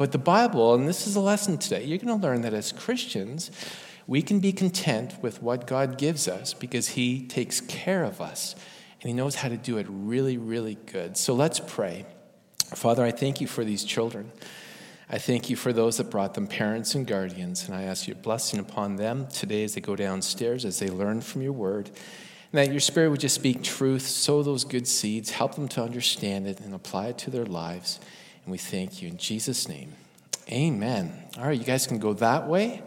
But the Bible, and this is a lesson today, you're going to learn that as Christians, we can be content with what God gives us because He takes care of us and He knows how to do it really, really good. So let's pray. Father, I thank you for these children. I thank you for those that brought them, parents and guardians, and I ask your blessing upon them today as they go downstairs, as they learn from your word. And that your spirit would just speak truth, sow those good seeds, help them to understand it, and apply it to their lives. And we thank you in Jesus' name. Amen. All right, you guys can go that way.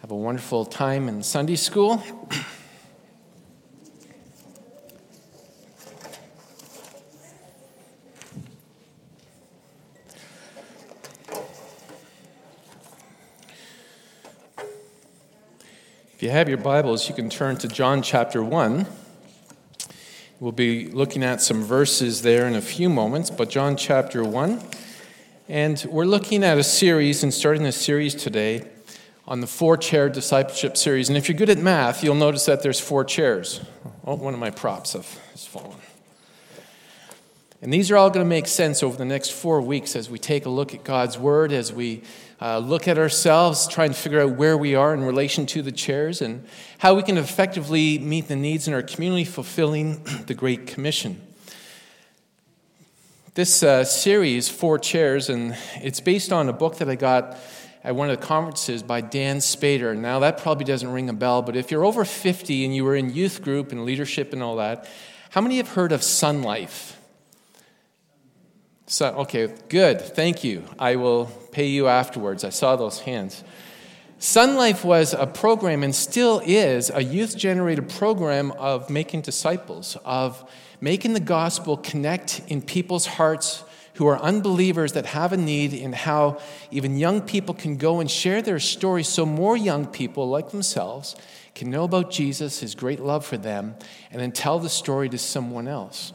Have a wonderful time in Sunday school. If you have your Bibles, you can turn to John chapter 1. We'll be looking at some verses there in a few moments, but John chapter 1. And we're looking at a series and starting a series today on the four chair discipleship series. And if you're good at math, you'll notice that there's four chairs. Oh, one of my props has fallen. And these are all going to make sense over the next four weeks as we take a look at God's Word, as we uh, look at ourselves, try and figure out where we are in relation to the chairs, and how we can effectively meet the needs in our community, fulfilling the Great Commission. This uh, series, Four Chairs, and it's based on a book that I got at one of the conferences by Dan Spader. Now, that probably doesn't ring a bell, but if you're over 50 and you were in youth group and leadership and all that, how many have heard of Sonlife? So, okay, good. Thank you. I will pay you afterwards. I saw those hands. Sonlife was a program and still is a youth generated program of making disciples, of making the gospel connect in people's hearts who are unbelievers that have a need, in how even young people can go and share their stories so more young people like themselves can know about Jesus, his great love for them, and then tell the story to someone else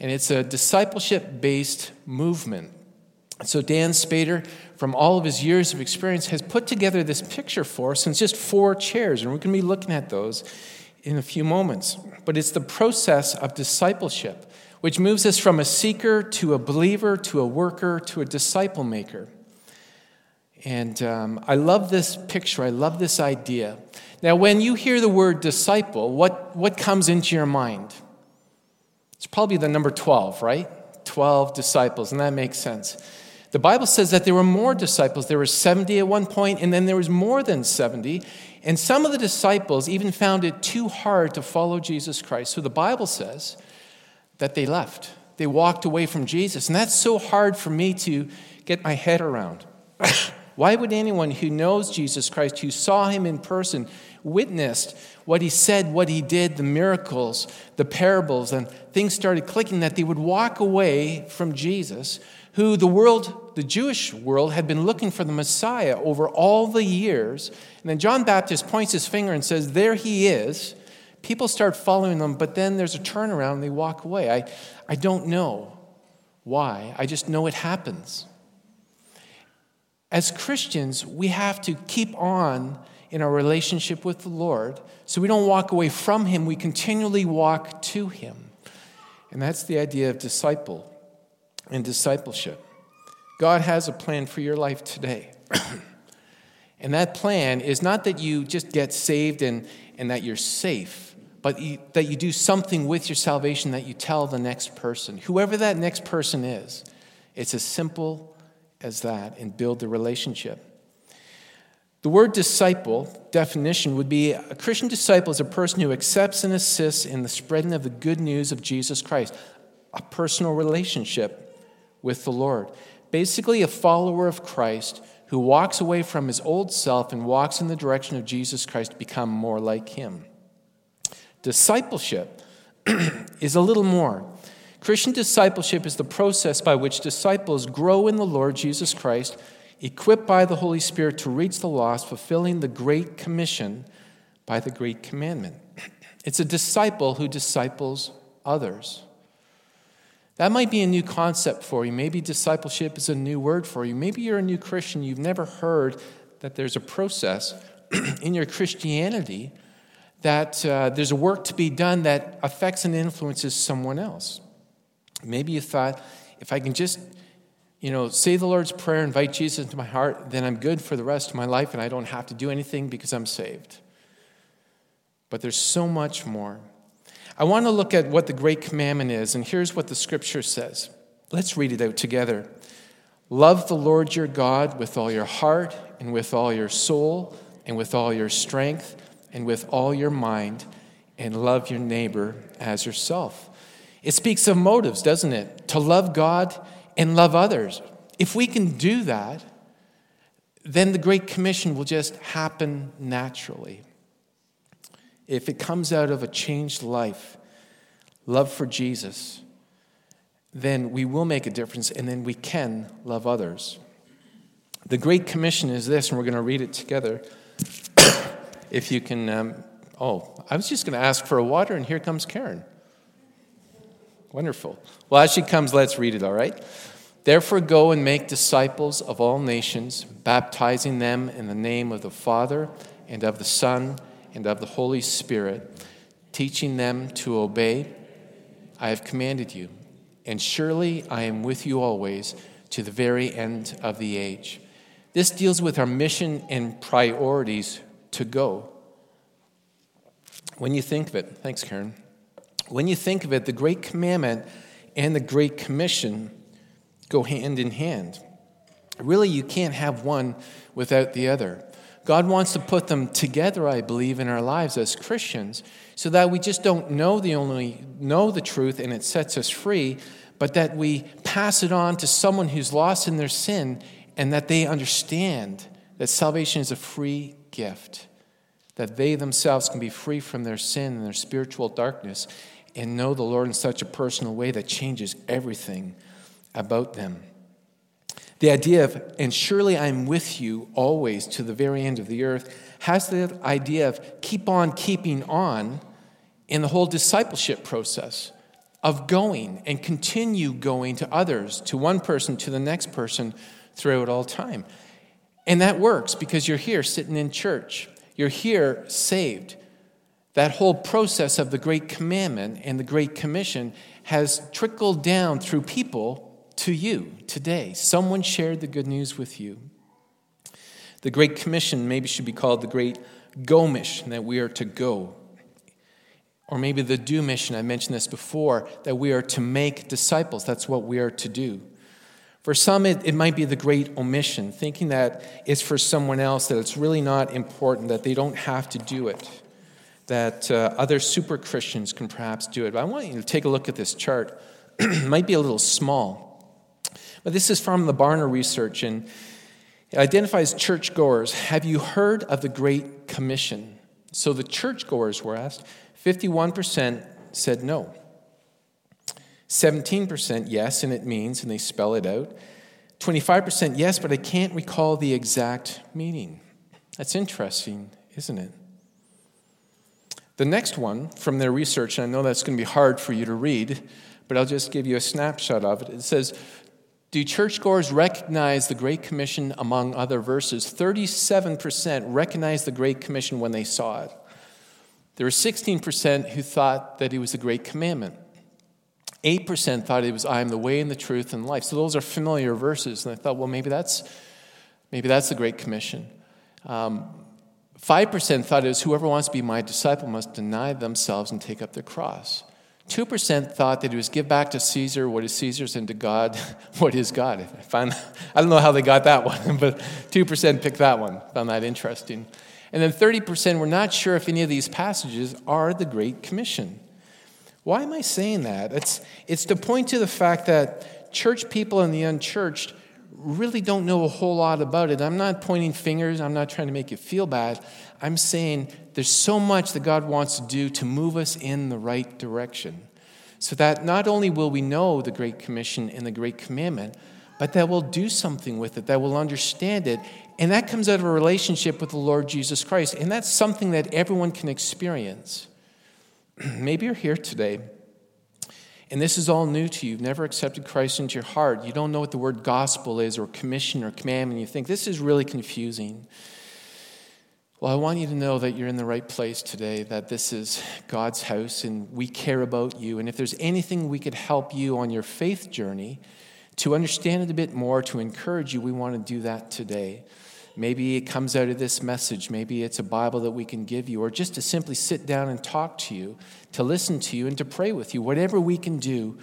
and it's a discipleship based movement. So, Dan Spader, from all of his years of experience, has put together this picture for us It's just four chairs, and we're going to be looking at those in a few moments. But it's the process of discipleship, which moves us from a seeker to a believer to a worker to a disciple maker. And um, I love this picture, I love this idea. Now, when you hear the word disciple, what, what comes into your mind? It's probably the number 12, right? 12 disciples, and that makes sense. The Bible says that there were more disciples. There were 70 at one point, and then there was more than 70. And some of the disciples even found it too hard to follow Jesus Christ. So the Bible says that they left. They walked away from Jesus. And that's so hard for me to get my head around. Why would anyone who knows Jesus Christ, who saw him in person, witnessed what he said, what he did, the miracles, the parables, and things started clicking that they would walk away from Jesus, who the world, the Jewish world, had been looking for the Messiah over all the years. And then John Baptist points his finger and says, There he is. People start following them, but then there's a turnaround and they walk away. I, I don't know why, I just know it happens. As Christians, we have to keep on in our relationship with the Lord so we don't walk away from Him, we continually walk to Him. And that's the idea of disciple and discipleship. God has a plan for your life today. and that plan is not that you just get saved and, and that you're safe, but that you do something with your salvation that you tell the next person, whoever that next person is. It's as simple as that and build the relationship. The word disciple definition would be a Christian disciple is a person who accepts and assists in the spreading of the good news of Jesus Christ, a personal relationship with the Lord. Basically, a follower of Christ who walks away from his old self and walks in the direction of Jesus Christ to become more like him. Discipleship is a little more. Christian discipleship is the process by which disciples grow in the Lord Jesus Christ, equipped by the Holy Spirit to reach the lost, fulfilling the Great Commission by the Great Commandment. It's a disciple who disciples others. That might be a new concept for you. Maybe discipleship is a new word for you. Maybe you're a new Christian. You've never heard that there's a process in your Christianity that uh, there's a work to be done that affects and influences someone else. Maybe you thought, if I can just you know, say the Lord's Prayer, invite Jesus into my heart, then I'm good for the rest of my life and I don't have to do anything because I'm saved. But there's so much more. I want to look at what the great commandment is, and here's what the scripture says. Let's read it out together. Love the Lord your God with all your heart, and with all your soul, and with all your strength, and with all your mind, and love your neighbor as yourself. It speaks of motives, doesn't it? To love God and love others. If we can do that, then the Great Commission will just happen naturally. If it comes out of a changed life, love for Jesus, then we will make a difference and then we can love others. The Great Commission is this, and we're going to read it together. if you can, um, oh, I was just going to ask for a water, and here comes Karen. Wonderful. Well, as she comes, let's read it, all right? Therefore, go and make disciples of all nations, baptizing them in the name of the Father, and of the Son, and of the Holy Spirit, teaching them to obey. I have commanded you, and surely I am with you always to the very end of the age. This deals with our mission and priorities to go. When you think of it, thanks, Karen. When you think of it, the Great Commandment and the Great Commission go hand in hand. Really, you can't have one without the other. God wants to put them together, I believe, in our lives as Christians, so that we just don't know the only know the truth and it sets us free, but that we pass it on to someone who's lost in their sin and that they understand that salvation is a free gift, that they themselves can be free from their sin and their spiritual darkness and know the Lord in such a personal way that changes everything about them. The idea of, and surely I'm with you always to the very end of the earth, has the idea of keep on keeping on in the whole discipleship process of going and continue going to others, to one person, to the next person throughout all time. And that works because you're here sitting in church. You're here saved. That whole process of the Great Commandment and the Great Commission has trickled down through people to you today. Someone shared the good news with you. The Great Commission maybe should be called the Great Go Mission, that we are to go. Or maybe the Do Mission, I mentioned this before, that we are to make disciples. That's what we are to do. For some, it, it might be the great omission, thinking that it's for someone else, that it's really not important, that they don't have to do it, that uh, other super Christians can perhaps do it. But I want you to take a look at this chart. it might be a little small. But this is from the Barna research, and it identifies churchgoers. Have you heard of the Great Commission? So the churchgoers were asked. 51% said no. 17% yes, and it means, and they spell it out. 25% yes, but I can't recall the exact meaning. That's interesting, isn't it? The next one from their research, and I know that's going to be hard for you to read, but I'll just give you a snapshot of it. It says do churchgoers recognize the Great Commission among other verses? 37% recognized the Great Commission when they saw it. There were 16% who thought that it was the Great Commandment. 8% thought it was, I am the way and the truth and life. So those are familiar verses. And I thought, well, maybe that's, maybe that's the Great Commission. Um, 5% thought it was, whoever wants to be my disciple must deny themselves and take up their cross. 2% thought that it was give back to Caesar what is Caesar's and to God what is God. I, find, I don't know how they got that one, but 2% picked that one. Found that interesting. And then 30% were not sure if any of these passages are the Great Commission. Why am I saying that? It's, it's to point to the fact that church people and the unchurched really don't know a whole lot about it. I'm not pointing fingers, I'm not trying to make you feel bad. I'm saying there's so much that God wants to do to move us in the right direction. So that not only will we know the Great Commission and the Great Commandment, but that we'll do something with it, that we'll understand it. And that comes out of a relationship with the Lord Jesus Christ. And that's something that everyone can experience. Maybe you're here today and this is all new to you. You've never accepted Christ into your heart. You don't know what the word gospel is, or commission, or commandment. You think this is really confusing. Well, I want you to know that you're in the right place today, that this is God's house and we care about you. And if there's anything we could help you on your faith journey to understand it a bit more, to encourage you, we want to do that today. Maybe it comes out of this message. Maybe it's a Bible that we can give you, or just to simply sit down and talk to you, to listen to you, and to pray with you. Whatever we can do,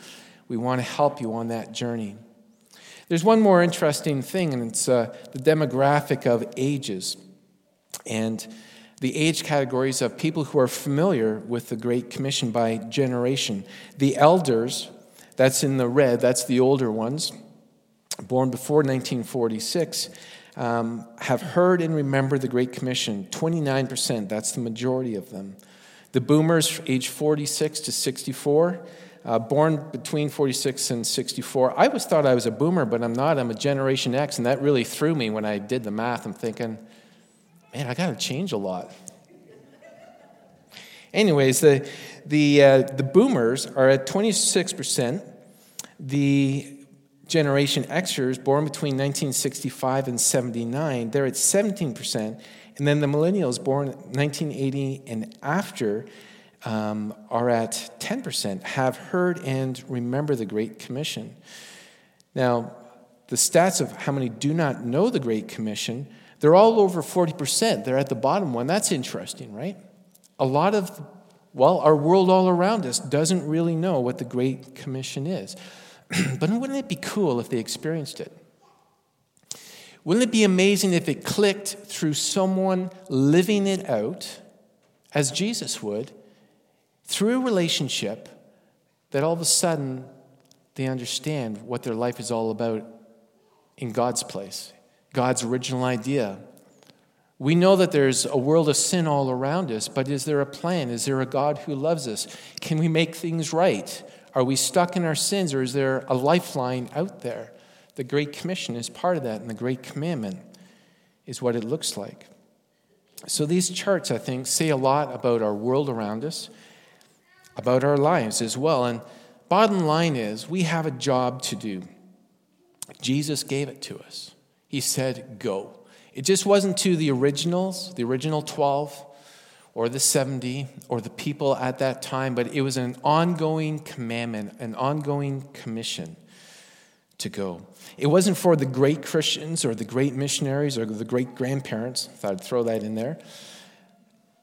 we want to help you on that journey. There's one more interesting thing, and it's uh, the demographic of ages and the age categories of people who are familiar with the Great Commission by generation. The elders, that's in the red, that's the older ones, born before 1946 um, have heard and remember the Great Commission. 29%, that's the majority of them. The boomers, age 46 to 64, uh, born between 46 and 64. I always thought I was a boomer, but I'm not. I'm a Generation X, and that really threw me when I did the math. I'm thinking, man, I got to change a lot. Anyways, the, the, uh, the boomers are at 26%. The Generation Xers born between 1965 and 79, they're at 17%. And then the millennials born 1980 and after um, are at 10%, have heard and remember the Great Commission. Now, the stats of how many do not know the Great Commission, they're all over 40%. They're at the bottom one. That's interesting, right? A lot of, well, our world all around us doesn't really know what the Great Commission is. but wouldn't it be cool if they experienced it? Wouldn't it be amazing if it clicked through someone living it out, as Jesus would, through a relationship, that all of a sudden they understand what their life is all about in God's place, God's original idea? We know that there's a world of sin all around us, but is there a plan? Is there a God who loves us? Can we make things right? Are we stuck in our sins or is there a lifeline out there? The Great Commission is part of that, and the Great Commandment is what it looks like. So these charts, I think, say a lot about our world around us, about our lives as well. And bottom line is, we have a job to do. Jesus gave it to us. He said, Go. It just wasn't to the originals, the original 12 or the 70 or the people at that time, but it was an ongoing commandment, an ongoing commission to go. It wasn't for the great Christians or the great missionaries or the great grandparents. I thought I'd throw that in there.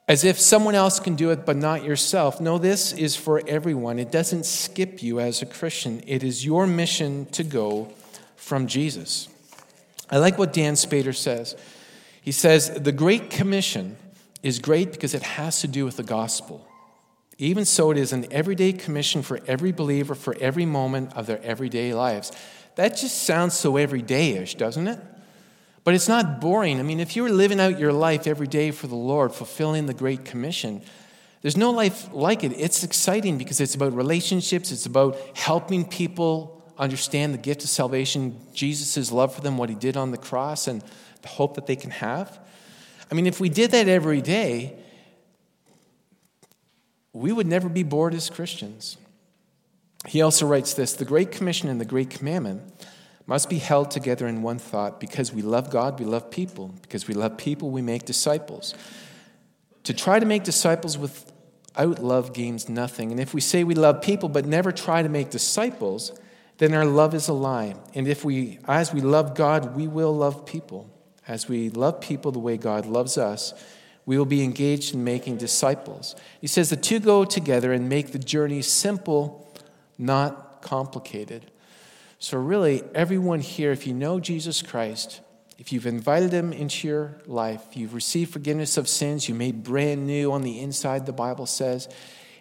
As if someone else can do it, but not yourself. No, this is for everyone. It doesn't skip you as a Christian, it is your mission to go from Jesus. I like what Dan Spader says. He says, The Great Commission is great because it has to do with the gospel. Even so, it is an everyday commission for every believer for every moment of their everyday lives. That just sounds so everyday ish, doesn't it? But it's not boring. I mean, if you were living out your life every day for the Lord, fulfilling the Great Commission, there's no life like it. It's exciting because it's about relationships, it's about helping people understand the gift of salvation, Jesus' love for them, what he did on the cross, and the hope that they can have. I mean, if we did that every day, we would never be bored as Christians. He also writes this The Great Commission and the Great Commandment must be held together in one thought because we love God, we love people. Because we love people, we make disciples. To try to make disciples without love gains nothing. And if we say we love people but never try to make disciples, then our love is a lie. And if we, as we love God, we will love people. As we love people the way God loves us, we will be engaged in making disciples. He says the two go together and make the journey simple, not complicated. So, really, everyone here, if you know Jesus Christ, if you've invited him into your life, you've received forgiveness of sins, you made brand new on the inside, the Bible says,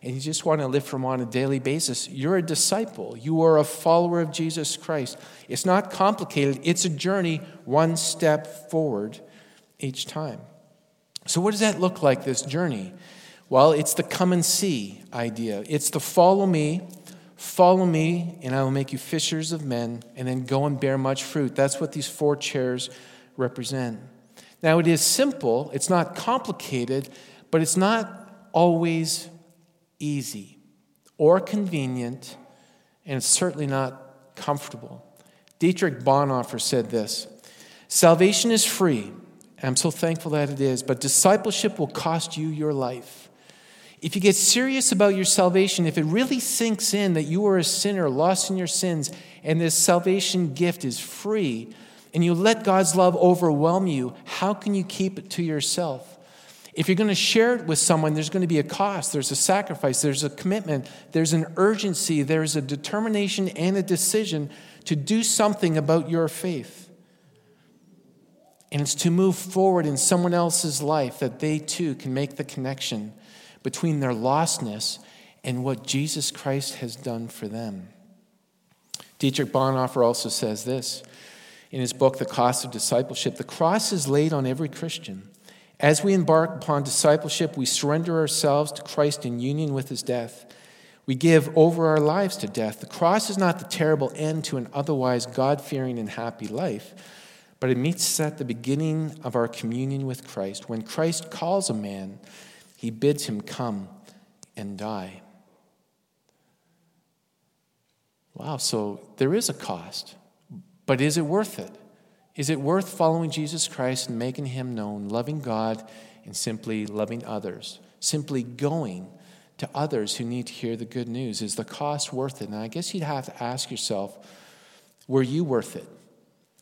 and you just want to live from on a daily basis, you're a disciple. You are a follower of Jesus Christ. It's not complicated, it's a journey one step forward each time. So, what does that look like, this journey? Well, it's the come and see idea. It's the follow me, follow me, and I will make you fishers of men, and then go and bear much fruit. That's what these four chairs represent. Now, it is simple, it's not complicated, but it's not always easy or convenient, and certainly not comfortable. Dietrich Bonhoeffer said this Salvation is free, I'm so thankful that it is, but discipleship will cost you your life. If you get serious about your salvation, if it really sinks in that you are a sinner, lost in your sins, and this salvation gift is free, and you let God's love overwhelm you, how can you keep it to yourself? If you're going to share it with someone, there's going to be a cost, there's a sacrifice, there's a commitment, there's an urgency, there's a determination and a decision to do something about your faith. And it's to move forward in someone else's life that they too can make the connection between their lostness and what Jesus Christ has done for them. Dietrich Bonhoeffer also says this in his book, The Cost of Discipleship The cross is laid on every Christian. As we embark upon discipleship, we surrender ourselves to Christ in union with his death. We give over our lives to death. The cross is not the terrible end to an otherwise God fearing and happy life, but it meets us at the beginning of our communion with Christ. When Christ calls a man, he bids him come and die. Wow, so there is a cost, but is it worth it? Is it worth following Jesus Christ and making him known, loving God, and simply loving others? Simply going to others who need to hear the good news. Is the cost worth it? And I guess you'd have to ask yourself were you worth it?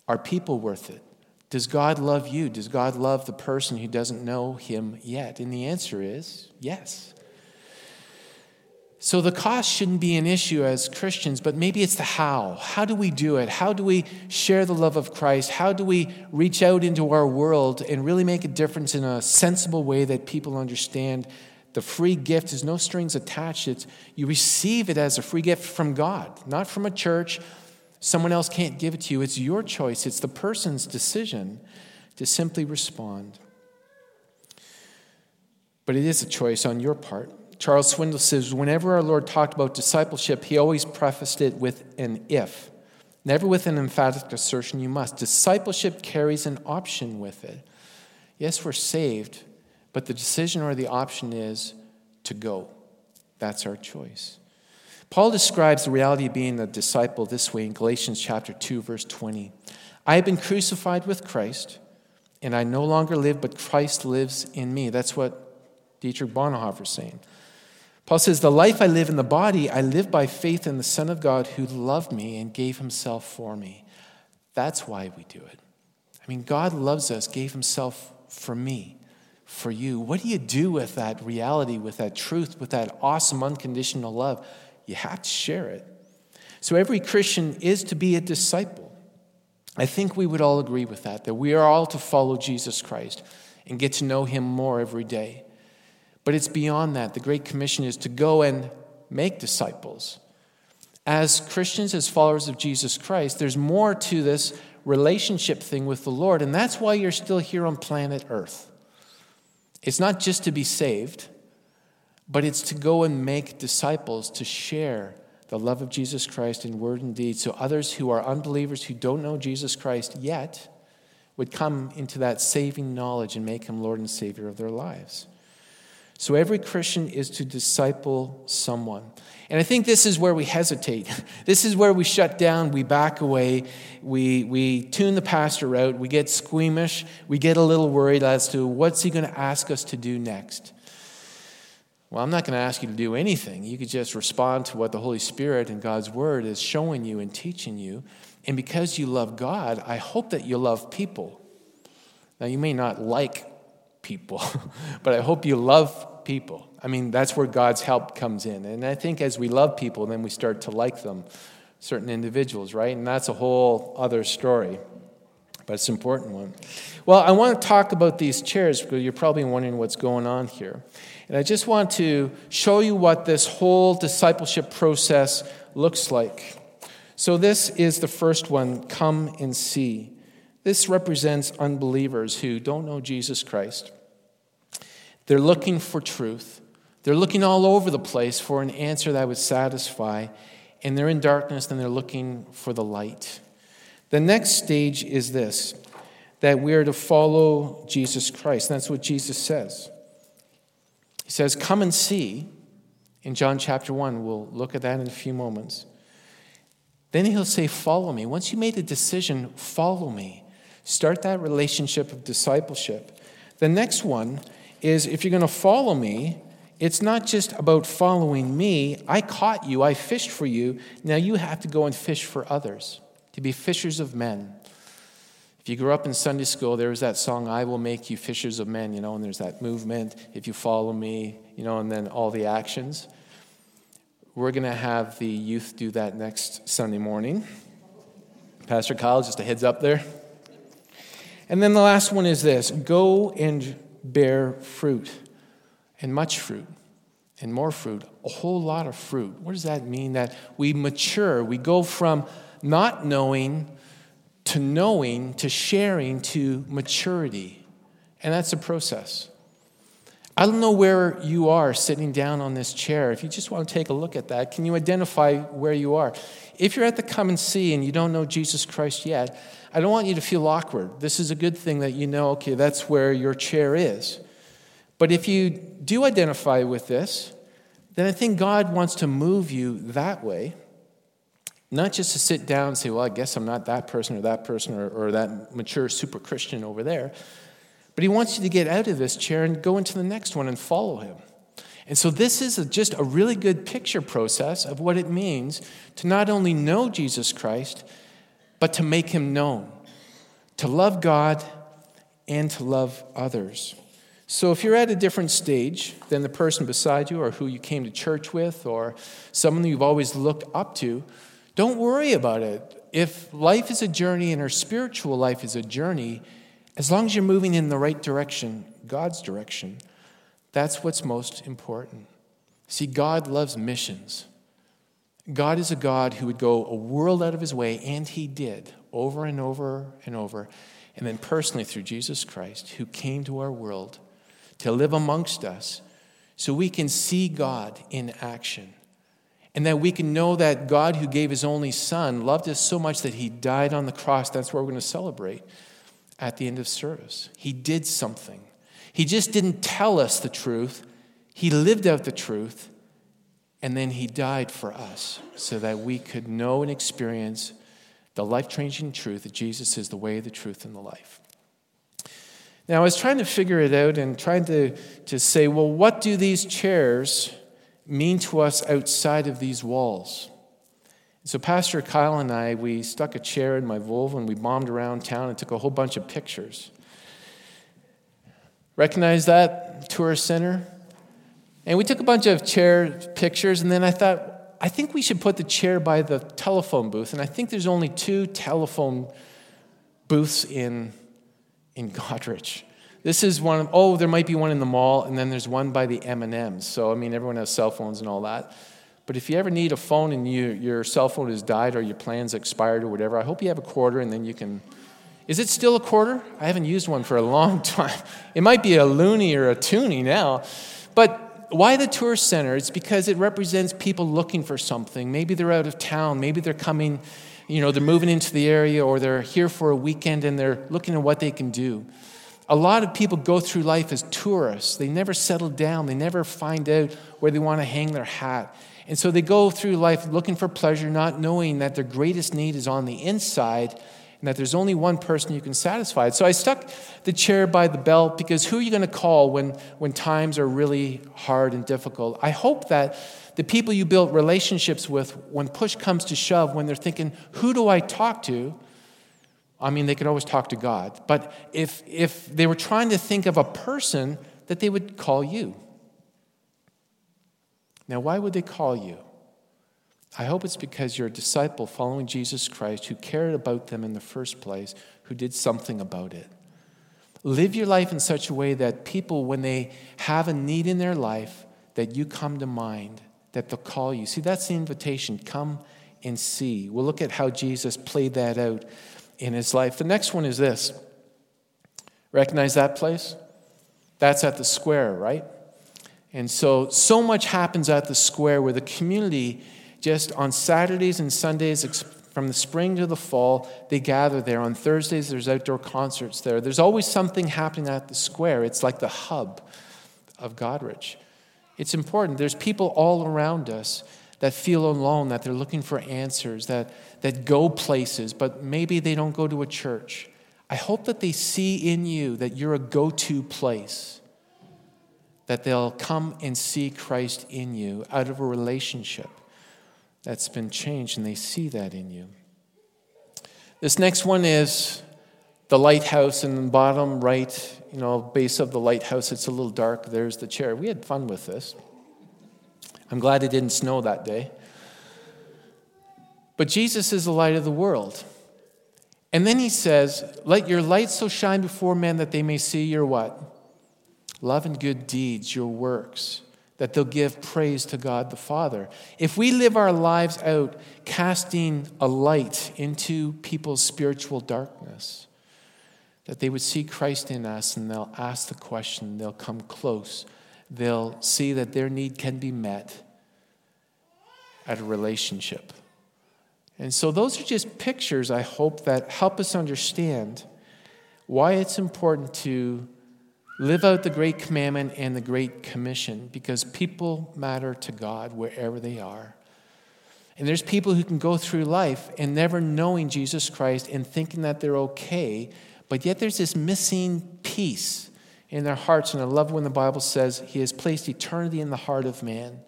Are people worth it? Does God love you? Does God love the person who doesn't know him yet? And the answer is yes. So the cost shouldn't be an issue as Christians, but maybe it's the how. How do we do it? How do we share the love of Christ? How do we reach out into our world and really make a difference in a sensible way that people understand the free gift is no strings attached. It's you receive it as a free gift from God, not from a church. Someone else can't give it to you. It's your choice. It's the person's decision to simply respond. But it is a choice on your part. Charles Swindoll says whenever our Lord talked about discipleship, he always prefaced it with an if, never with an emphatic assertion, you must. Discipleship carries an option with it. Yes, we're saved, but the decision or the option is to go. That's our choice. Paul describes the reality of being a disciple this way in Galatians chapter 2 verse 20. I have been crucified with Christ, and I no longer live but Christ lives in me. That's what Dietrich Bonhoeffer is saying. Paul says, The life I live in the body, I live by faith in the Son of God who loved me and gave himself for me. That's why we do it. I mean, God loves us, gave himself for me, for you. What do you do with that reality, with that truth, with that awesome unconditional love? You have to share it. So every Christian is to be a disciple. I think we would all agree with that, that we are all to follow Jesus Christ and get to know him more every day. But it's beyond that. The Great Commission is to go and make disciples. As Christians, as followers of Jesus Christ, there's more to this relationship thing with the Lord, and that's why you're still here on planet Earth. It's not just to be saved, but it's to go and make disciples, to share the love of Jesus Christ in word and deed, so others who are unbelievers who don't know Jesus Christ yet would come into that saving knowledge and make him Lord and Savior of their lives. So every Christian is to disciple someone. And I think this is where we hesitate. This is where we shut down, we back away, we, we tune the pastor out, we get squeamish, we get a little worried as to what's he going to ask us to do next. Well, I'm not going to ask you to do anything. You could just respond to what the Holy Spirit and God's Word is showing you and teaching you. And because you love God, I hope that you love people. Now, you may not like people, but I hope you love people. I mean, that's where God's help comes in. And I think as we love people, then we start to like them, certain individuals, right? And that's a whole other story, but it's an important one. Well, I want to talk about these chairs because you're probably wondering what's going on here. And I just want to show you what this whole discipleship process looks like. So, this is the first one come and see. This represents unbelievers who don't know Jesus Christ. They're looking for truth. They're looking all over the place for an answer that would satisfy. And they're in darkness and they're looking for the light. The next stage is this that we are to follow Jesus Christ. That's what Jesus says. He says, Come and see in John chapter 1. We'll look at that in a few moments. Then he'll say, Follow me. Once you made a decision, follow me. Start that relationship of discipleship. The next one is if you're going to follow me, It's not just about following me. I caught you, I fished for you. Now you have to go and fish for others, to be fishers of men. If you grew up in Sunday school, there was that song, I will make you fishers of men, you know, and there's that movement, if you follow me, you know, and then all the actions. We're going to have the youth do that next Sunday morning. Pastor Kyle, just a heads up there. And then the last one is this go and bear fruit and much fruit and more fruit, a whole lot of fruit. What does that mean? That we mature, we go from not knowing to knowing to sharing to maturity. And that's a process. I don't know where you are sitting down on this chair. If you just want to take a look at that, can you identify where you are? If you're at the come and see and you don't know Jesus Christ yet, I don't want you to feel awkward. This is a good thing that you know, okay, that's where your chair is. But if you do identify with this, then I think God wants to move you that way. Not just to sit down and say, well, I guess I'm not that person or that person or, or that mature super Christian over there. But He wants you to get out of this chair and go into the next one and follow Him. And so, this is a, just a really good picture process of what it means to not only know Jesus Christ, but to make Him known, to love God and to love others. So, if you're at a different stage than the person beside you, or who you came to church with, or someone you've always looked up to, don't worry about it. If life is a journey and our spiritual life is a journey, as long as you're moving in the right direction, God's direction, that's what's most important. See, God loves missions. God is a God who would go a world out of his way, and he did over and over and over. And then personally through Jesus Christ, who came to our world to live amongst us so we can see God in action. And that we can know that God, who gave his only son, loved us so much that he died on the cross. That's what we're going to celebrate at the end of service. He did something. He just didn't tell us the truth, he lived out the truth, and then he died for us so that we could know and experience the life changing truth that Jesus is the way, the truth, and the life. Now, I was trying to figure it out and trying to, to say, well, what do these chairs mean to us outside of these walls? So, Pastor Kyle and I, we stuck a chair in my Volvo and we bombed around town and took a whole bunch of pictures. Recognize that tourist center? And we took a bunch of chair pictures, and then I thought, I think we should put the chair by the telephone booth. And I think there's only two telephone booths in in Goderich. This is one of, oh, there might be one in the mall, and then there's one by the M&Ms. So, I mean, everyone has cell phones and all that. But if you ever need a phone and you, your cell phone has died or your plan's expired or whatever, I hope you have a quarter and then you can. Is it still a quarter? I haven't used one for a long time. It might be a loonie or a toonie now. But why the tourist center? It's because it represents people looking for something. Maybe they're out of town. Maybe they're coming you know, they're moving into the area or they're here for a weekend and they're looking at what they can do. A lot of people go through life as tourists. They never settle down, they never find out where they want to hang their hat. And so they go through life looking for pleasure, not knowing that their greatest need is on the inside and that there's only one person you can satisfy. So I stuck the chair by the belt because who are you going to call when, when times are really hard and difficult? I hope that the people you build relationships with, when push comes to shove, when they're thinking, who do I talk to? I mean, they could always talk to God. But if, if they were trying to think of a person, that they would call you. Now, why would they call you? I hope it's because you're a disciple following Jesus Christ who cared about them in the first place, who did something about it. Live your life in such a way that people, when they have a need in their life, that you come to mind that they'll call you. See, that's the invitation. Come and see. We'll look at how Jesus played that out in his life. The next one is this. Recognize that place? That's at the square, right? And so, so much happens at the square where the community, just on Saturdays and Sundays, from the spring to the fall, they gather there. On Thursdays, there's outdoor concerts there. There's always something happening at the square. It's like the hub of Goderich. It's important. There's people all around us that feel alone, that they're looking for answers, that, that go places, but maybe they don't go to a church. I hope that they see in you that you're a go to place, that they'll come and see Christ in you out of a relationship that's been changed and they see that in you. This next one is the lighthouse in the bottom right, you know, base of the lighthouse. It's a little dark. There's the chair. We had fun with this. I'm glad it didn't snow that day. But Jesus is the light of the world. And then he says, Let your light so shine before men that they may see your what? Love and good deeds, your works, that they'll give praise to God the Father. If we live our lives out casting a light into people's spiritual darkness, that they would see Christ in us and they'll ask the question, they'll come close, they'll see that their need can be met at a relationship. And so, those are just pictures, I hope, that help us understand why it's important to live out the Great Commandment and the Great Commission, because people matter to God wherever they are. And there's people who can go through life and never knowing Jesus Christ and thinking that they're okay, but yet there's this missing piece in their hearts. And I love when the Bible says He has placed eternity in the heart of man.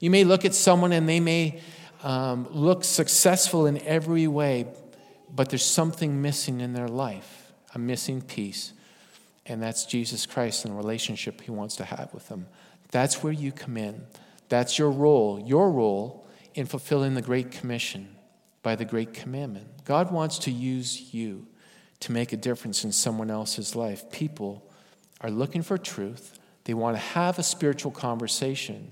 You may look at someone and they may um, look successful in every way, but there's something missing in their life, a missing piece. And that's Jesus Christ and the relationship he wants to have with them. That's where you come in. That's your role, your role in fulfilling the Great Commission by the Great Commandment. God wants to use you to make a difference in someone else's life. People are looking for truth, they want to have a spiritual conversation.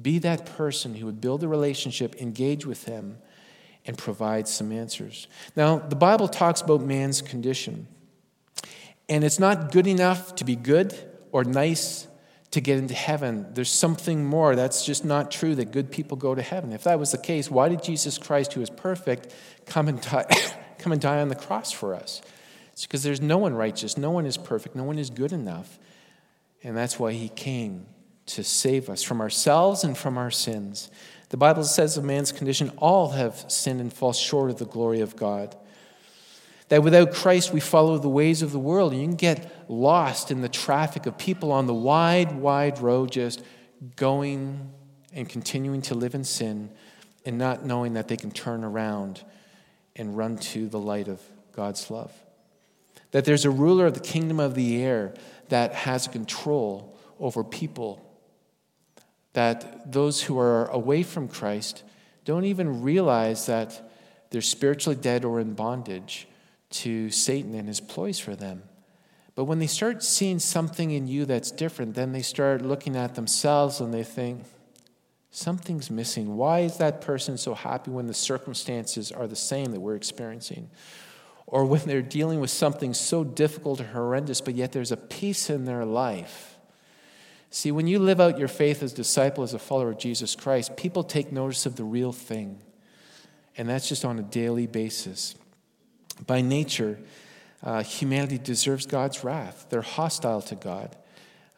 Be that person who would build a relationship, engage with them, and provide some answers. Now, the Bible talks about man's condition. And it's not good enough to be good or nice to get into heaven. There's something more. That's just not true that good people go to heaven. If that was the case, why did Jesus Christ, who is perfect, come and die, come and die on the cross for us? It's because there's no one righteous, no one is perfect, no one is good enough. And that's why he came to save us from ourselves and from our sins. The Bible says of man's condition, all have sinned and fall short of the glory of God. That without Christ, we follow the ways of the world. And you can get lost in the traffic of people on the wide, wide road, just going and continuing to live in sin and not knowing that they can turn around and run to the light of God's love. That there's a ruler of the kingdom of the air that has control over people that those who are away from Christ don't even realize that they're spiritually dead or in bondage to Satan and his ploys for them. But when they start seeing something in you that's different, then they start looking at themselves and they think, something's missing. Why is that person so happy when the circumstances are the same that we're experiencing? Or when they're dealing with something so difficult or horrendous, but yet there's a peace in their life See, when you live out your faith as disciple, as a follower of Jesus Christ, people take notice of the real thing. And that's just on a daily basis. By nature, uh, humanity deserves God's wrath. They're hostile to God.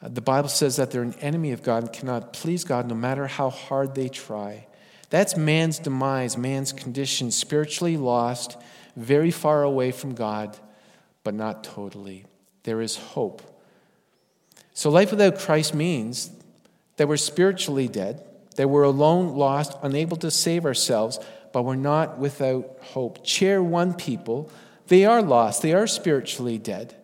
Uh, the Bible says that they're an enemy of God and cannot please God no matter how hard they try. That's man's demise, man's condition, spiritually lost, very far away from God, but not totally. There is hope so, life without Christ means that we're spiritually dead, that we're alone, lost, unable to save ourselves, but we're not without hope. Chair one people, they are lost, they are spiritually dead.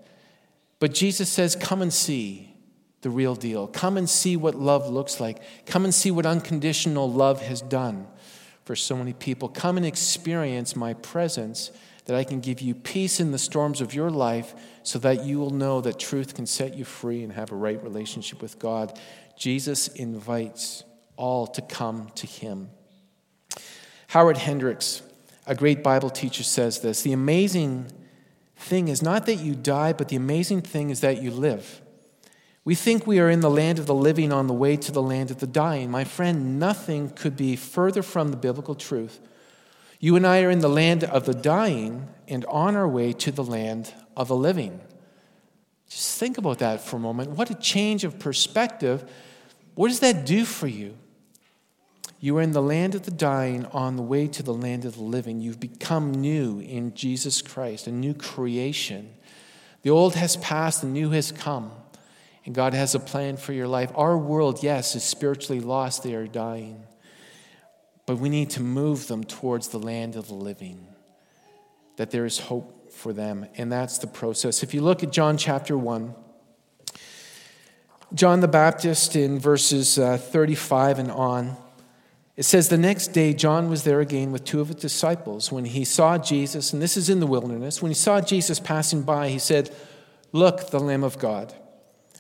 But Jesus says, Come and see the real deal. Come and see what love looks like. Come and see what unconditional love has done for so many people. Come and experience my presence that I can give you peace in the storms of your life so that you will know that truth can set you free and have a right relationship with God. Jesus invites all to come to him. Howard Hendricks, a great Bible teacher, says this The amazing thing is not that you die, but the amazing thing is that you live. We think we are in the land of the living on the way to the land of the dying. My friend, nothing could be further from the biblical truth you and I are in the land of the dying and on our way to the land of the living. Just think about that for a moment. What a change of perspective. What does that do for you? You are in the land of the dying on the way to the land of the living. You've become new in Jesus Christ, a new creation. The old has passed, the new has come. And God has a plan for your life. Our world, yes, is spiritually lost. They are dying. But we need to move them towards the land of the living, that there is hope for them. And that's the process. If you look at John chapter 1, John the Baptist in verses uh, 35 and on, it says, The next day, John was there again with two of his disciples. When he saw Jesus, and this is in the wilderness, when he saw Jesus passing by, he said, Look, the Lamb of God.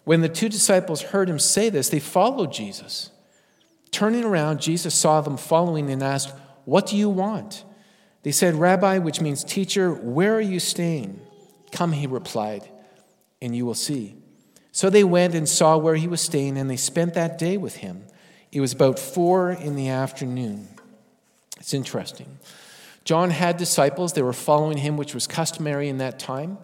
When the two disciples heard him say this, they followed Jesus. Turning around, Jesus saw them following and asked, What do you want? They said, Rabbi, which means teacher, where are you staying? Come, he replied, and you will see. So they went and saw where he was staying, and they spent that day with him. It was about four in the afternoon. It's interesting. John had disciples, they were following him, which was customary in that time.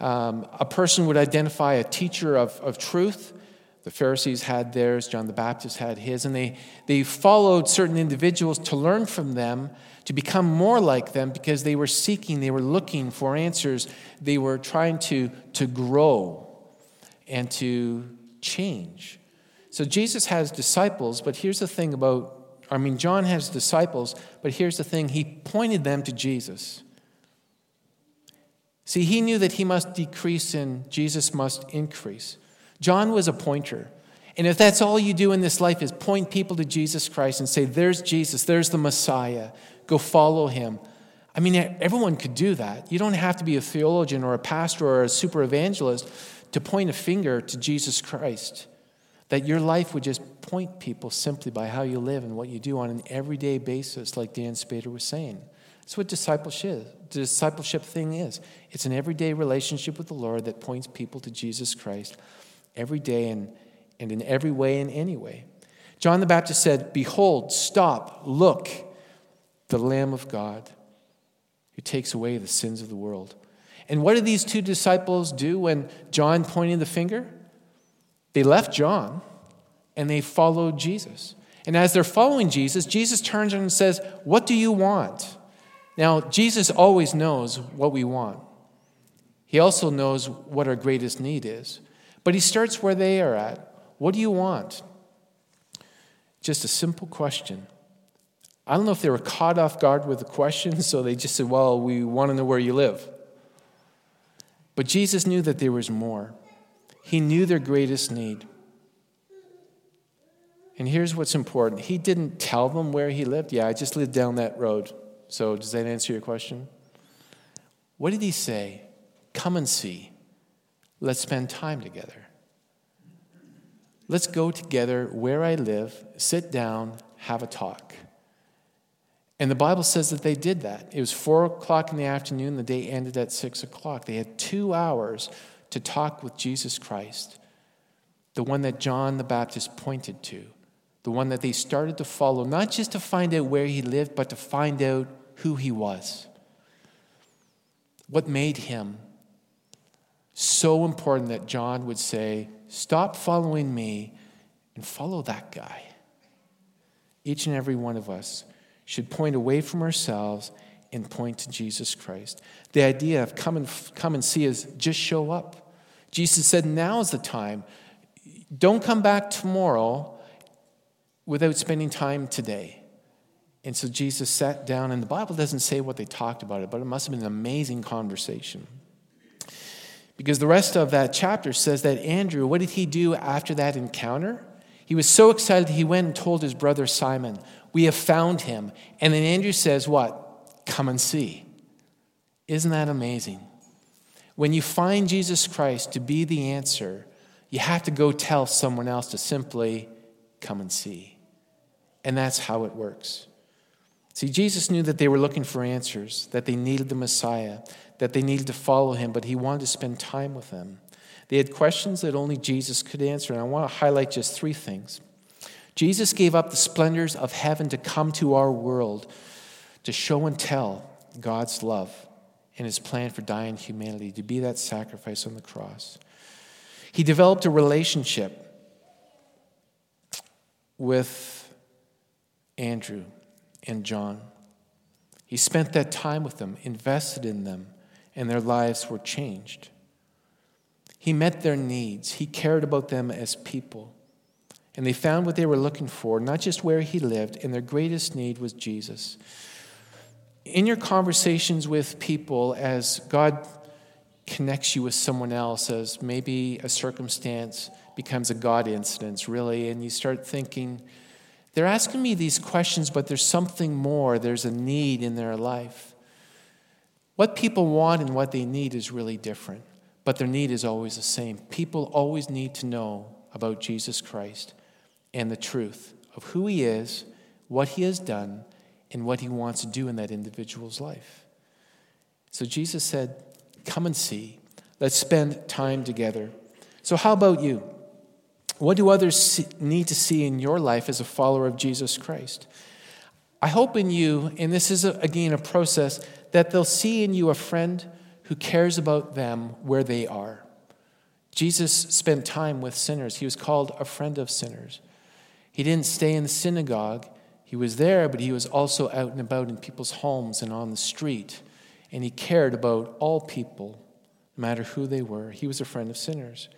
Um, a person would identify a teacher of, of truth. The Pharisees had theirs, John the Baptist had his, and they, they followed certain individuals to learn from them, to become more like them, because they were seeking, they were looking for answers, they were trying to, to grow and to change. So Jesus has disciples, but here's the thing about, I mean, John has disciples, but here's the thing he pointed them to Jesus. See, he knew that he must decrease and Jesus must increase. John was a pointer. And if that's all you do in this life is point people to Jesus Christ and say, there's Jesus, there's the Messiah, go follow him. I mean, everyone could do that. You don't have to be a theologian or a pastor or a super evangelist to point a finger to Jesus Christ. That your life would just point people simply by how you live and what you do on an everyday basis, like Dann Spader was saying. That's what discipleship, discipleship thing is. It's an everyday relationship with the Lord that points people to Jesus Christ every day and, and in every way and any way. John the Baptist said, Behold, stop, look, the Lamb of God who takes away the sins of the world. And what did these two disciples do when John pointed the finger? They left John and they followed Jesus. And as they're following Jesus, Jesus turns and says, What do you want? Now, Jesus always knows what we want. He also knows what our greatest need is. But he starts where they are at. What do you want? Just a simple question. I don't know if they were caught off guard with the question, so they just said, Well, we want to know where you live. But Jesus knew that there was more. He knew their greatest need. And here's what's important He didn't tell them where he lived. Yeah, I just lived down that road. So, does that answer your question? What did he say? Come and see. Let's spend time together. Let's go together where I live, sit down, have a talk. And the Bible says that they did that. It was four o'clock in the afternoon, the day ended at six o'clock. They had two hours to talk with Jesus Christ, the one that John the Baptist pointed to, the one that they started to follow, not just to find out where he lived, but to find out who he was. What made him so important that John would say, Stop following me and follow that guy. Each and every one of us should point away from ourselves and point to Jesus Christ. The idea of come and, come and see is just show up. Jesus said, Now is the time. Don't come back tomorrow without spending time today. And so Jesus sat down, and the Bible doesn't say what they talked about it, but it must have been an amazing conversation. Because the rest of that chapter says that Andrew, what did he do after that encounter? He was so excited he went and told his brother Simon, We have found him. And then Andrew says, What? Come and see. Isn't that amazing? When you find Jesus Christ to be the answer, you have to go tell someone else to simply come and see. And that's how it works. See, Jesus knew that they were looking for answers, that they needed the Messiah, that they needed to follow him, but he wanted to spend time with them. They had questions that only Jesus could answer, and I want to highlight just three things. Jesus gave up the splendors of heaven to come to our world to show and tell God's love and his plan for dying humanity, to be that sacrifice on the cross. He developed a relationship with Andrew and John. He spent that time with them, invested in them, and their lives were changed. He met their needs, He cared about them as people. And they found what they were looking for, not just where He lived, and their greatest need was Jesus. In your conversations with people, as God connects you with someone else, as maybe a circumstance becomes a God incident, really, and you start thinking, they're asking me these questions, but there's something more. There's a need in their life. What people want and what they need is really different, but their need is always the same. People always need to know about Jesus Christ and the truth of who he is, what he has done, and what he wants to do in that individual's life. So Jesus said, Come and see. Let's spend time together. So, how about you? What do others see, need to see in your life as a follower of Jesus Christ? I hope in you, and this is a, again a process, that they'll see in you a friend who cares about them where they are. Jesus spent time with sinners, he was called a friend of sinners. He didn't stay in the synagogue, he was there, but he was also out and about in people's homes and on the street. And he cared about all people, no matter who they were. He was a friend of sinners.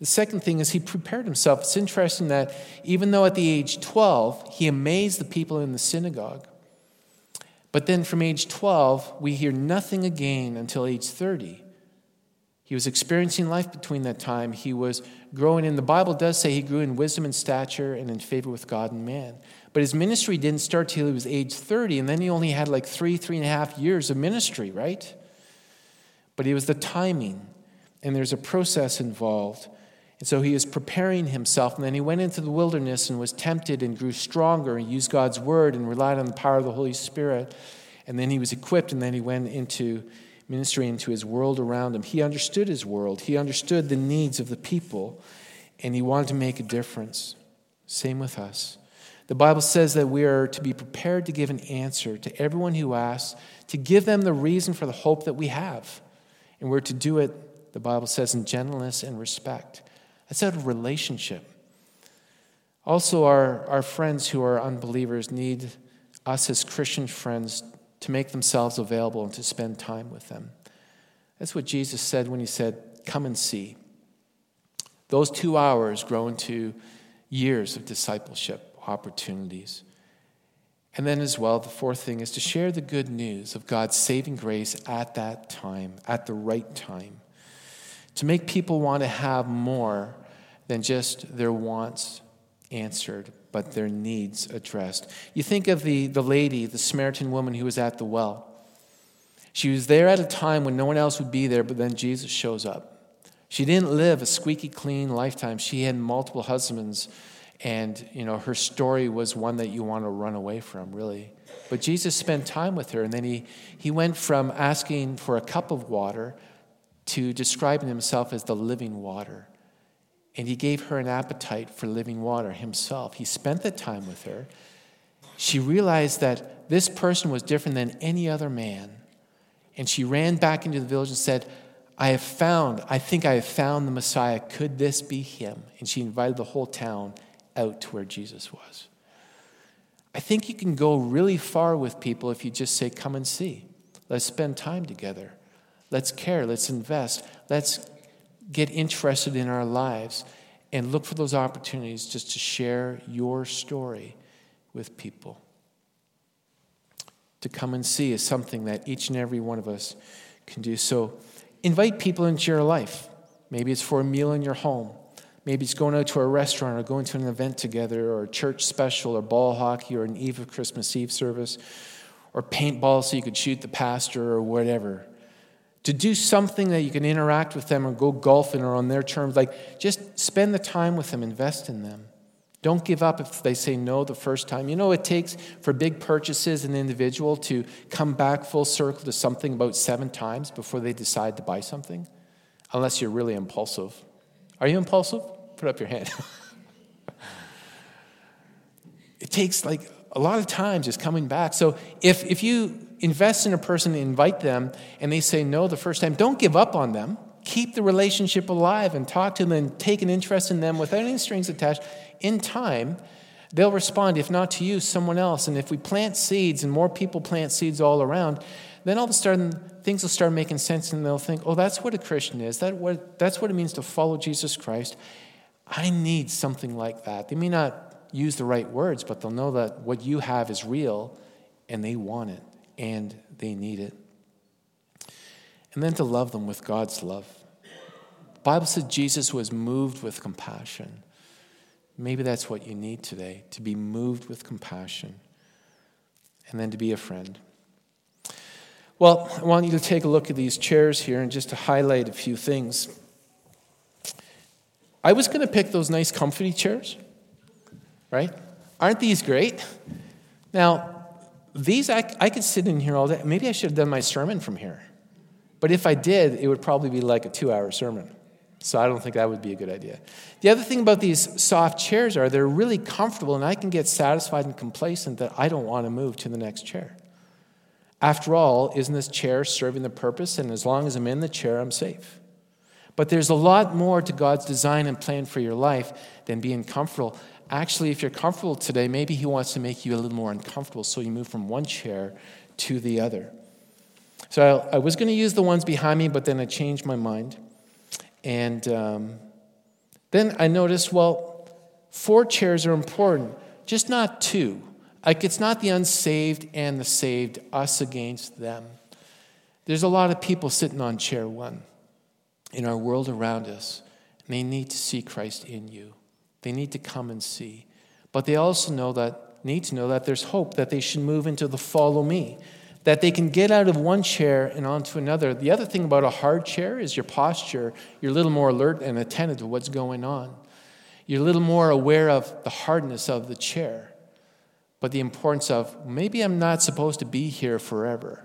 The second thing is he prepared himself. It's interesting that even though at the age 12, he amazed the people in the synagogue, but then from age 12, we hear nothing again until age 30. He was experiencing life between that time. He was growing in, the Bible does say he grew in wisdom and stature and in favor with God and man. But his ministry didn't start till he was age 30, and then he only had like three, three and a half years of ministry, right? But it was the timing, and there's a process involved. And so he was preparing himself, and then he went into the wilderness and was tempted and grew stronger and used God's word and relied on the power of the Holy Spirit. And then he was equipped, and then he went into ministry into his world around him. He understood his world, he understood the needs of the people, and he wanted to make a difference. Same with us. The Bible says that we are to be prepared to give an answer to everyone who asks, to give them the reason for the hope that we have. And we're to do it, the Bible says, in gentleness and respect. That's out of relationship. Also, our, our friends who are unbelievers need us as Christian friends to make themselves available and to spend time with them. That's what Jesus said when he said, Come and see. Those two hours grow into years of discipleship opportunities. And then, as well, the fourth thing is to share the good news of God's saving grace at that time, at the right time. To make people want to have more than just their wants answered, but their needs addressed. You think of the, the lady, the Samaritan woman who was at the well. She was there at a time when no one else would be there, but then Jesus shows up. She didn't live a squeaky clean lifetime. She had multiple husbands, and you know her story was one that you want to run away from, really. But Jesus spent time with her, and then he, he went from asking for a cup of water to describing himself as the living water. And he gave her an appetite for living water himself. He spent the time with her. She realized that this person was different than any other man. And she ran back into the village and said, I have found, I think I have found the Messiah. Could this be him? And she invited the whole town out to where Jesus was. I think you can go really far with people if you just say, Come and see. Let's spend time together. Let's care. Let's invest. Let's get interested in our lives and look for those opportunities just to share your story with people. To come and see is something that each and every one of us can do. So invite people into your life. Maybe it's for a meal in your home. Maybe it's going out to a restaurant or going to an event together or a church special or ball hockey or an Eve of Christmas Eve service or paintball so you could shoot the pastor or whatever to do something that you can interact with them or go golfing or on their terms. Like, just spend the time with them, invest in them. Don't give up if they say no the first time. You know, it takes for big purchases an individual to come back full circle to something about seven times before they decide to buy something, unless you're really impulsive. Are you impulsive? Put up your hand. it takes like a lot of times just coming back. So if, if you invest in a person, invite them, and they say no the first time, don't give up on them. Keep the relationship alive and talk to them and take an interest in them without any strings attached. In time, they'll respond, if not to you, someone else. And if we plant seeds and more people plant seeds all around, Then all of a sudden, things will start making sense and they'll think, oh, that's what a Christian is. That what, that's what it means to follow Jesus Christ. I need something like that. They may not use the right words, but they'll know that what you have is real and they want it and they need it. And then to love them with God's love. The Bible said Jesus was moved with compassion. Maybe that's what you need today to be moved with compassion and then to be a friend. Well, I want you to take a look at these chairs here and just to highlight a few things. I was going to pick those nice, comfy chairs, right? Aren't these great? Now, these, I, I could sit in here all day. Maybe I should have done my sermon from here. But if I did, it would probably be like a two hour sermon. So I don't think that would be a good idea. The other thing about these soft chairs are they're really comfortable, and I can get satisfied and complacent that I don't want to move to the next chair. After all, isn't this chair serving the purpose? And as long as I'm in the chair, I'm safe. But there's a lot more to God's design and plan for your life than being comfortable. Actually, if you're comfortable today, maybe He wants to make you a little more uncomfortable, so you move from one chair to the other. So I, I was going to use the ones behind me, but then I changed my mind. And um, then I noticed, well, four chairs are important, just not two. Like it's not the unsaved and the saved, us against them. There's a lot of people sitting on chair one in our world around us, and they need to see Christ in you. They need to come and see. But they also know that, need to know that there's hope, that they should move into the follow me that they can get out of one chair and onto another. The other thing about a hard chair is your posture. You're a little more alert and attentive to what's going on. You're a little more aware of the hardness of the chair, but the importance of maybe I'm not supposed to be here forever.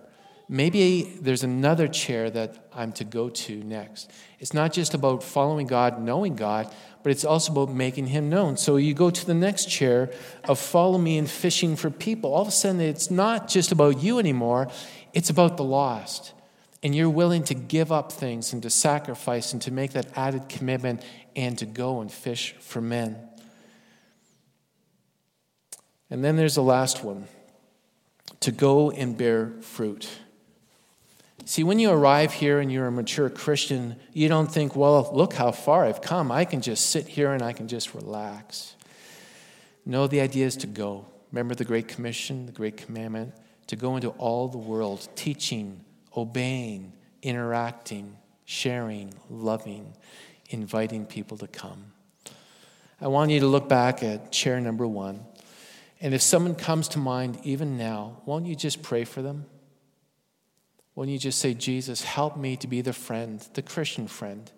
Maybe there's another chair that I'm to go to next. It's not just about following God, knowing God, but it's also about making Him known. So you go to the next chair of follow me and fishing for people. All of a sudden, it's not just about you anymore, it's about the lost. And you're willing to give up things and to sacrifice and to make that added commitment and to go and fish for men. And then there's the last one to go and bear fruit. See, when you arrive here and you're a mature Christian, you don't think, well, look how far I've come. I can just sit here and I can just relax. No, the idea is to go. Remember the Great Commission, the Great Commandment? To go into all the world, teaching, obeying, interacting, sharing, loving, inviting people to come. I want you to look back at chair number one. And if someone comes to mind even now, won't you just pray for them? When you just say, Jesus, help me to be the friend, the Christian friend,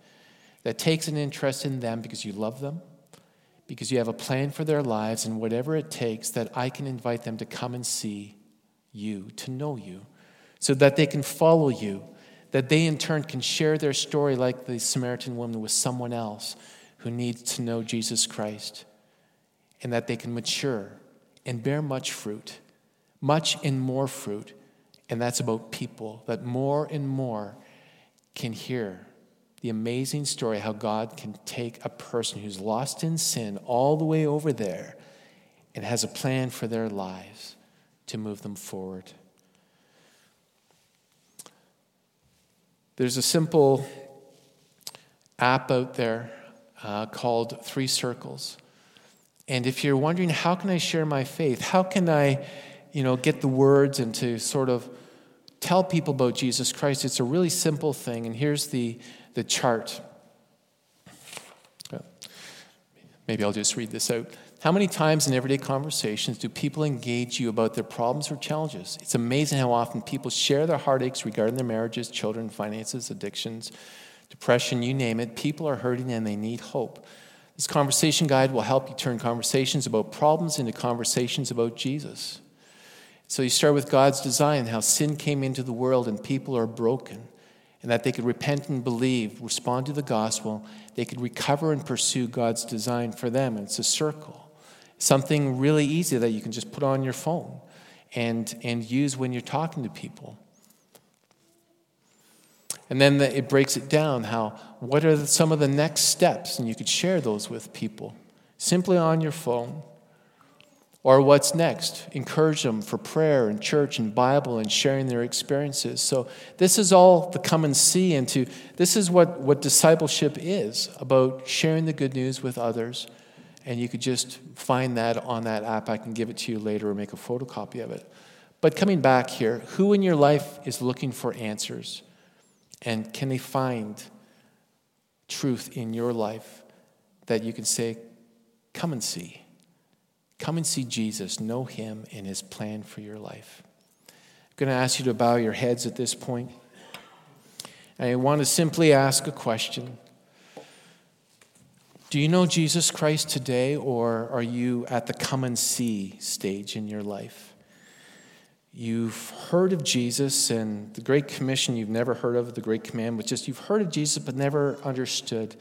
that takes an interest in them because you love them, because you have a plan for their lives, and whatever it takes, that I can invite them to come and see you, to know you, so that they can follow you, that they in turn can share their story like the Samaritan woman with someone else who needs to know Jesus Christ, and that they can mature and bear much fruit, much and more fruit and that's about people, that more and more can hear the amazing story how God can take a person who's lost in sin all the way over there and has a plan for their lives to move them forward. There's a simple app out there uh, called Three Circles. And if you're wondering, how can I share my faith? How can I, you know, get the words and to sort of tell people about Jesus Christ, it's a really simple thing. And here's the, the chart. Maybe I'll just read this out. How many times in everyday conversations do people engage you about their problems or challenges? It's amazing how often people share their heartaches regarding their marriages, children, finances, addictions, depression, you name it. People are hurting and they need hope. This conversation guide will help you turn conversations about problems into conversations about Jesus. So you start with God's design, how sin came into the world and people are broken, and that they could repent and believe, respond to the gospel, they could recover and pursue God's design for them. And it's a circle, something really easy that you can just put on your phone and, and use when you're talking to people. And then the, it breaks it down how, what are the, some of the next steps? And you could share those with people simply on your phone. Or what's next? Encourage them for prayer and church and Bible and sharing their experiences. So, this is all the come and see into this is what, what discipleship is about sharing the good news with others. And you could just find that on that app. I can give it to you later or make a photocopy of it. But coming back here, who in your life is looking for answers? And can they find truth in your life that you can say, Come and see? Come and see Jesus, know him and his plan for your life. I'm going to ask you to bow your heads at this point. I want to simply ask a question Do you know Jesus Christ today, or are you at the come and see stage in your life? You've heard of Jesus and the Great Commission, you've never heard of the Great Command, but just you've heard of Jesus but never understood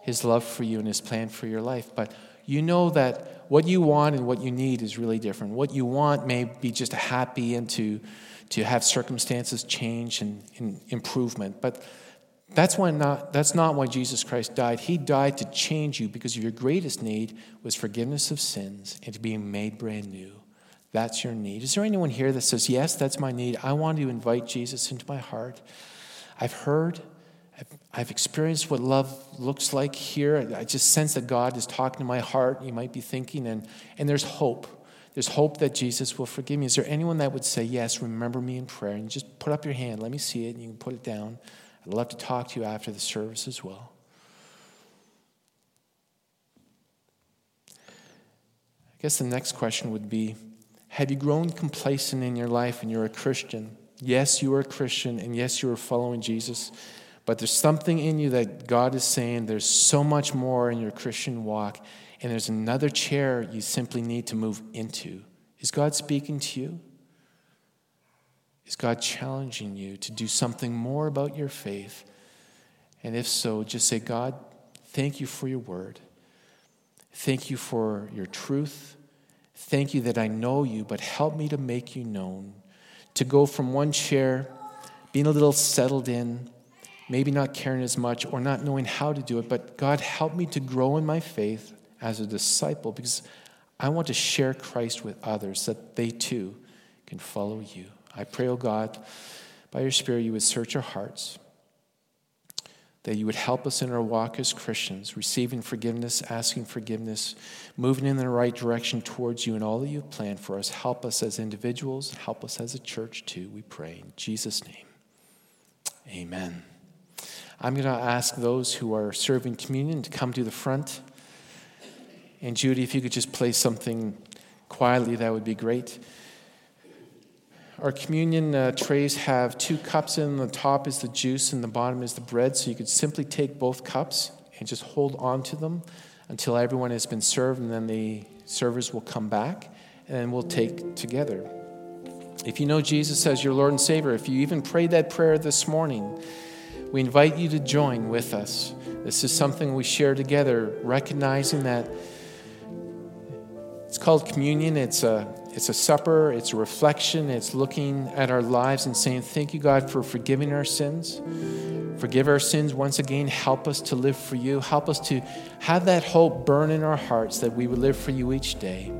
his love for you and his plan for your life. But you know that what you want and what you need is really different. What you want may be just happy and to, to have circumstances change and, and improvement. But that's, why not, that's not why Jesus Christ died. He died to change you because your greatest need was forgiveness of sins and to be made brand new. That's your need. Is there anyone here that says, Yes, that's my need? I want to invite Jesus into my heart. I've heard I've experienced what love looks like here. I just sense that God is talking to my heart. You might be thinking, and, and there's hope. There's hope that Jesus will forgive me. Is there anyone that would say, Yes, remember me in prayer? And just put up your hand. Let me see it, and you can put it down. I'd love to talk to you after the service as well. I guess the next question would be Have you grown complacent in your life and you're a Christian? Yes, you are a Christian, and yes, you are following Jesus. But there's something in you that God is saying there's so much more in your Christian walk, and there's another chair you simply need to move into. Is God speaking to you? Is God challenging you to do something more about your faith? And if so, just say, God, thank you for your word. Thank you for your truth. Thank you that I know you, but help me to make you known. To go from one chair, being a little settled in, maybe not caring as much or not knowing how to do it, but God, help me to grow in my faith as a disciple because I want to share Christ with others that they too can follow you. I pray, oh God, by your Spirit, you would search our hearts, that you would help us in our walk as Christians, receiving forgiveness, asking forgiveness, moving in the right direction towards you and all that you've planned for us. Help us as individuals, help us as a church too, we pray. In Jesus' name, amen. I'm going to ask those who are serving communion to come to the front. And Judy, if you could just play something quietly, that would be great. Our communion uh, trays have two cups in. The top is the juice, and the bottom is the bread. So you could simply take both cups and just hold on to them until everyone has been served, and then the servers will come back, and we'll take together. If you know Jesus as your Lord and Savior, if you even prayed that prayer this morning, we invite you to join with us. This is something we share together, recognizing that it's called communion. It's a, it's a supper, it's a reflection, it's looking at our lives and saying, Thank you, God, for forgiving our sins. Forgive our sins once again. Help us to live for you. Help us to have that hope burn in our hearts that we would live for you each day.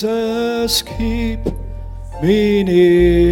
Jesus, keep me near